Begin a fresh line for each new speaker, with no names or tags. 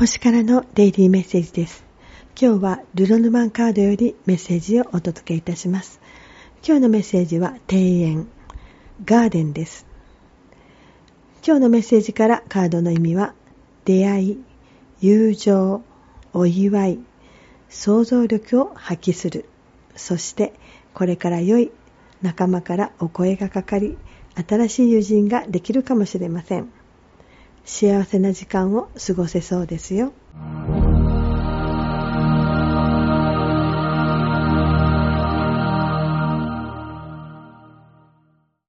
星からのデイリーメッセージです。今日はルロヌマンカードよりメッセージをお届けいたします。今日のメッセージは庭園、ガーデンです。今日のメッセージからカードの意味は出会い、友情、お祝い、想像力を発揮する。そしてこれから良い仲間からお声がかかり、新しい友人ができるかもしれません。幸せな時間を過ごせそうですよ。